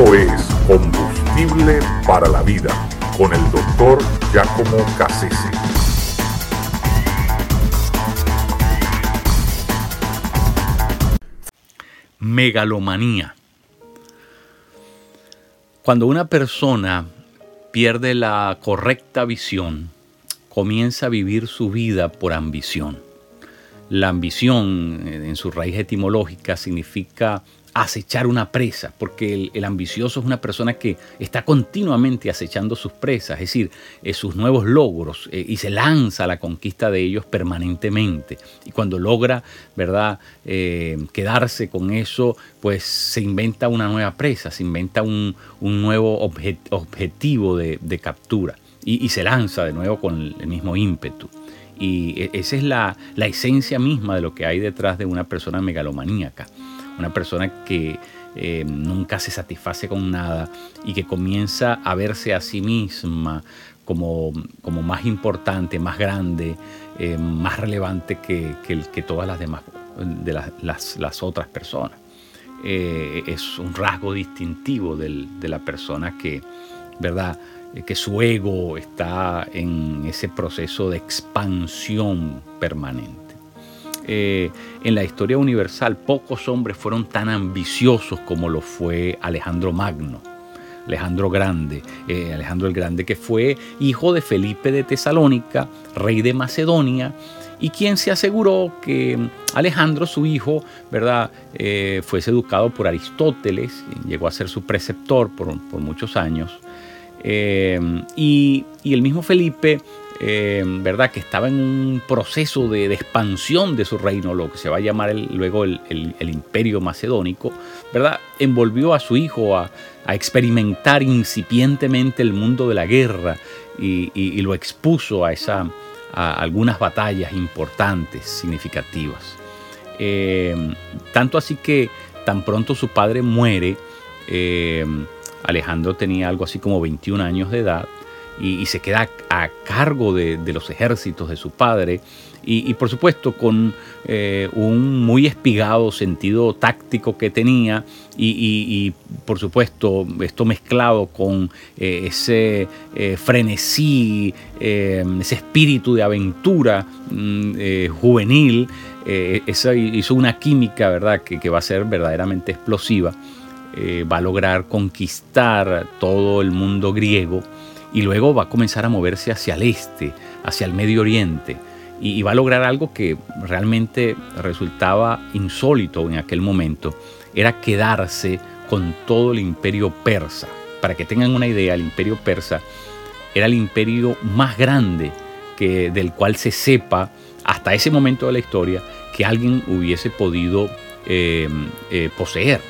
Es Combustible para la Vida con el doctor Giacomo Cassese. Megalomanía. Cuando una persona pierde la correcta visión, comienza a vivir su vida por ambición. La ambición, eh, en su raíz etimológica, significa acechar una presa, porque el, ambicioso es una persona que está continuamente acechando sus presas, es decir, eh, sus nuevos logros, eh, y se lanza a la conquista de ellos permanentemente. Y cuando logra, ¿verdad?, quedarse con eso, pues se inventa una nueva presa, se inventa un, nuevo objetivo de, captura, y, se lanza de nuevo con el mismo ímpetu. Y e, esa es la, esencia misma de lo que hay detrás de una persona megalomaníaca una persona que eh, nunca se satisface con nada y que comienza a verse a sí misma como, más importante, más grande, eh, más relevante que, que, todas las demás de las, otras personas. Eh, es un rasgo distintivo de la persona que, ¿verdad? Que su ego está en ese proceso de expansión permanente. Eh, en la historia universal pocos hombres fueron tan ambiciosos como lo fue Alejandro Magno. Alejandro Grande, eh, Alejandro el Grande, que fue hijo de Felipe de Tesalónica, rey de Macedonia, y quien se aseguró que Alejandro, su hijo, ¿verdad? Eh, fuese educado por Aristóteles, llegó a ser su preceptor por, muchos años, y, y, el mismo Felipe eh, ¿verdad? que estaba en un proceso de, expansión de su reino, lo que se va a llamar luego el, imperio macedónico, ¿verdad? envolvió a su hijo a, experimentar incipientemente el mundo de la guerra y, lo expuso a, esa, algunas batallas importantes, significativas. Eh, tanto así que tan pronto su padre muere, Alejandro tenía algo así como 21 años de edad, y, se queda a cargo de, los ejércitos de su padre y, por supuesto con eh, un muy espigado sentido táctico que tenía y, por supuesto esto mezclado con eh, ese eh, frenesí, ese espíritu de aventura mm, juvenil, eso hizo una química ¿verdad? Que va a ser verdaderamente explosiva. Va a lograr conquistar todo el mundo griego y luego va a comenzar a moverse hacia el este, hacia el Medio Oriente, y, va a lograr algo que realmente resultaba insólito en aquel momento, era quedarse con todo el imperio persa. Para que tengan una idea, el imperio persa era el imperio más grande que, del cual se sepa hasta ese momento de la historia que alguien hubiese podido eh, eh, poseer.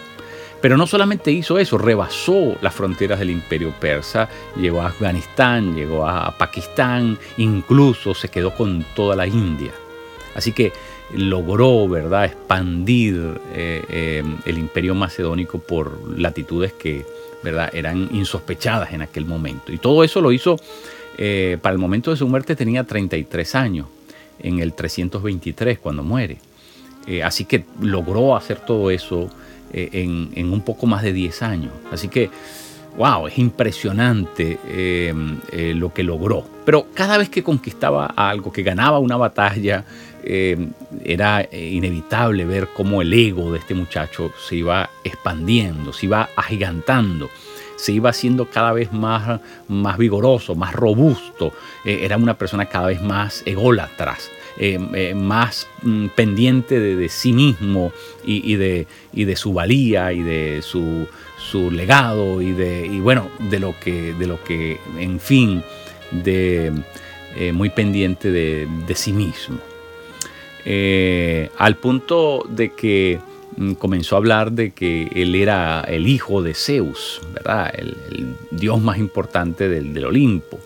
Pero no solamente hizo eso, rebasó las fronteras del imperio persa, llegó a Afganistán, llegó a Pakistán, incluso se quedó con toda la India. Así que logró, ¿verdad?, expandir eh, eh, el imperio macedónico por latitudes que, ¿verdad?, eran insospechadas en aquel momento. Y todo eso lo hizo, eh, para el momento de su muerte tenía 33 años, en el 323 cuando muere. así que logró hacer todo eso eh, en, un poco más de 10 años. Así que, wow, es impresionante eh, eh, lo que logró. Pero cada vez que conquistaba algo, que ganaba una batalla, era inevitable ver cómo el ego de este muchacho se iba expandiendo, se iba agigantando se iba haciendo cada vez más, más vigoroso, más robusto, era una persona cada vez más ególatras. Eh, eh, más mm, pendiente de, sí mismo y, de, de, su valía y de su, legado y de bueno de lo que de lo que en fin de eh, muy pendiente de, sí mismo al punto de que mm, comenzó a hablar de que él era el hijo de Zeus, ¿verdad? El, dios más importante del Olimpo.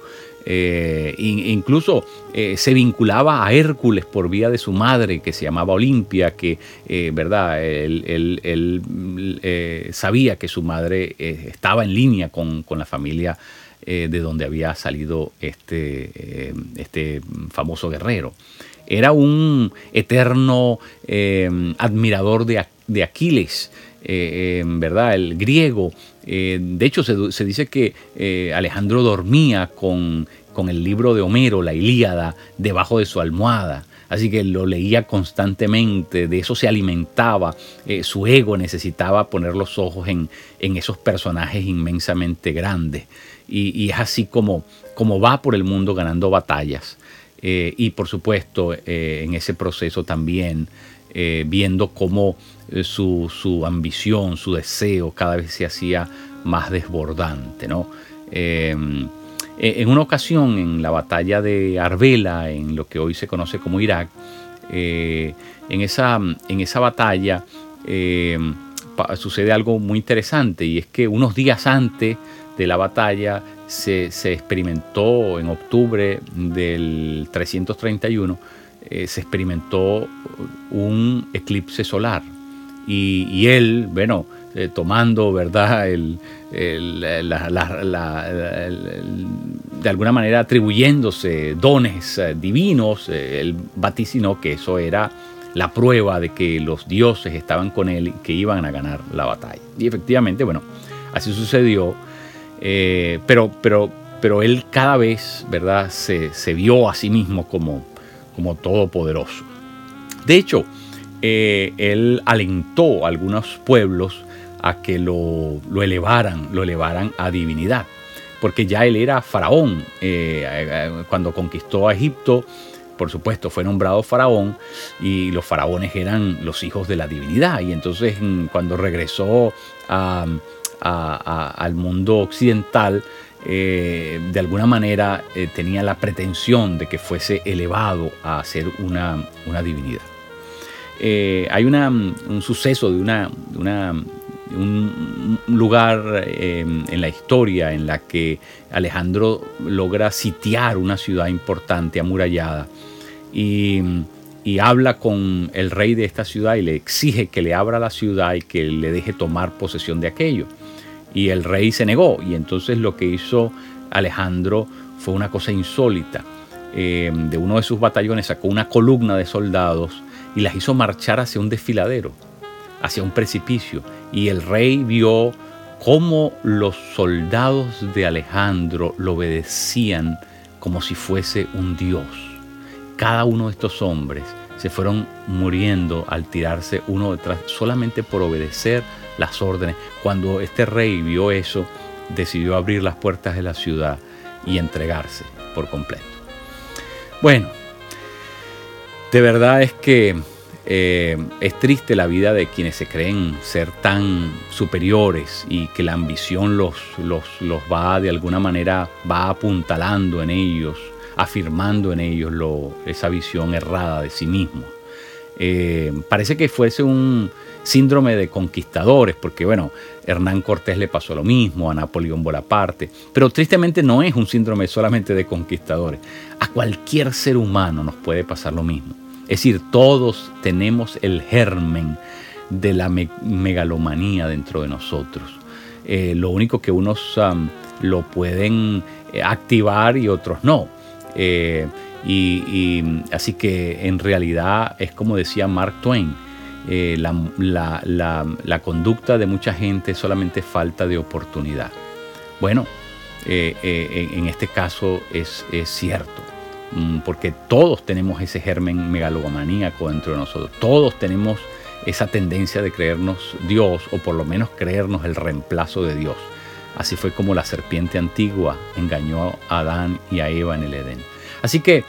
Eh, incluso eh, se vinculaba a Hércules por vía de su madre, que se llamaba Olimpia, que eh, verdad, él, sabía que su madre estaba en línea con, la familia de donde había salido este, este famoso guerrero. Era un eterno admirador de, de Aquiles. ¿Verdad? El griego. de hecho, se, dice que Alejandro dormía con, con el libro de Homero, la Ilíada, debajo de su almohada. Así que lo leía constantemente, de eso se alimentaba. su ego necesitaba poner los ojos en, en esos personajes inmensamente grandes. Y, es así como, como va por el mundo ganando batallas. Eh, y por supuesto, eh, en ese proceso también eh, viendo cómo su, ambición, su deseo cada vez se hacía más desbordante. ¿no? en una ocasión, en la batalla de Arbela, en lo que hoy se conoce como Irak, en, esa, en esa batalla sucede algo muy interesante y es que unos días antes de la batalla se, experimentó en octubre del 331, eh, se experimentó un eclipse solar. Y, él, bueno, eh, tomando, ¿verdad? El, de alguna manera atribuyéndose dones eh, divinos, él vaticinó que eso era la prueba de que los dioses estaban con él y que iban a ganar la batalla. Y efectivamente, bueno, así sucedió. Pero, pero, pero él cada vez, ¿verdad?, se, vio a sí mismo como, como todopoderoso. De hecho, eh, él alentó a algunos pueblos a que lo, elevaran, lo elevaran a divinidad, porque ya él era faraón. Eh, cuando conquistó a Egipto, por supuesto, fue nombrado faraón y los faraones eran los hijos de la divinidad. Y entonces cuando regresó al mundo occidental, eh, de alguna manera eh, tenía la pretensión de que fuese elevado a ser una, divinidad. Eh, hay un suceso de, una, un lugar en la historia en la que Alejandro logra sitiar una ciudad importante, amurallada, y habla con el rey de esta ciudad y le exige que le abra la ciudad y que le deje tomar posesión de aquello. Y el rey se negó. Y entonces lo que hizo Alejandro fue una cosa insólita. Eh, de uno de sus batallones sacó una columna de soldados y las hizo marchar hacia un desfiladero, hacia un precipicio. Y el rey vio cómo los soldados de Alejandro lo obedecían como si fuese un dios. Cada uno de estos hombres se fueron muriendo al tirarse uno detrás solamente por obedecer las órdenes. Cuando este rey vio eso, decidió abrir las puertas de la ciudad y entregarse por completo. Bueno, de verdad es que eh, es triste la vida de quienes se creen ser tan superiores y que la ambición los, los, los va de alguna manera, va apuntalando en ellos, afirmando en ellos lo, esa visión errada de sí mismos. Eh, parece que fuese un síndrome de conquistadores, porque bueno, Hernán Cortés le pasó lo mismo, a Napoleón Bonaparte, pero tristemente no es un síndrome solamente de conquistadores. A cualquier ser humano nos puede pasar lo mismo. Es decir, todos tenemos el germen de la megalomanía dentro de nosotros. Eh, lo único que unos lo pueden eh, activar y otros no. Eh, y, así que en realidad es como decía Mark Twain, eh, la, conducta de mucha gente es solamente falta de oportunidad. Bueno, eh, en este caso es, cierto, mm, porque todos tenemos ese germen megalomaníaco dentro de nosotros, todos tenemos esa tendencia de creernos Dios o por lo menos creernos el reemplazo de Dios. Así fue como la serpiente antigua engañó a Adán y a Eva en el Edén. Así que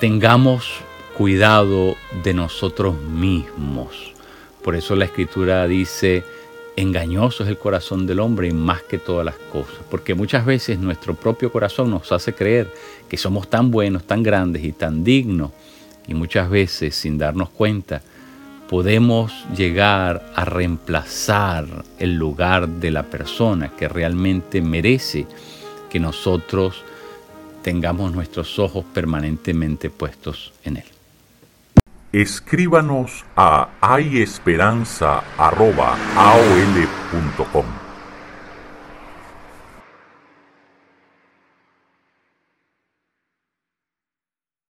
tengamos cuidado de nosotros mismos. Por eso la escritura dice, engañoso es el corazón del hombre y más que todas las cosas. Porque muchas veces nuestro propio corazón nos hace creer que somos tan buenos, tan grandes y tan dignos. Y muchas veces, sin darnos cuenta, podemos llegar a reemplazar el lugar de la persona que realmente merece que nosotros tengamos nuestros ojos permanentemente puestos en Él. Escríbanos a hayesperanza.aol.com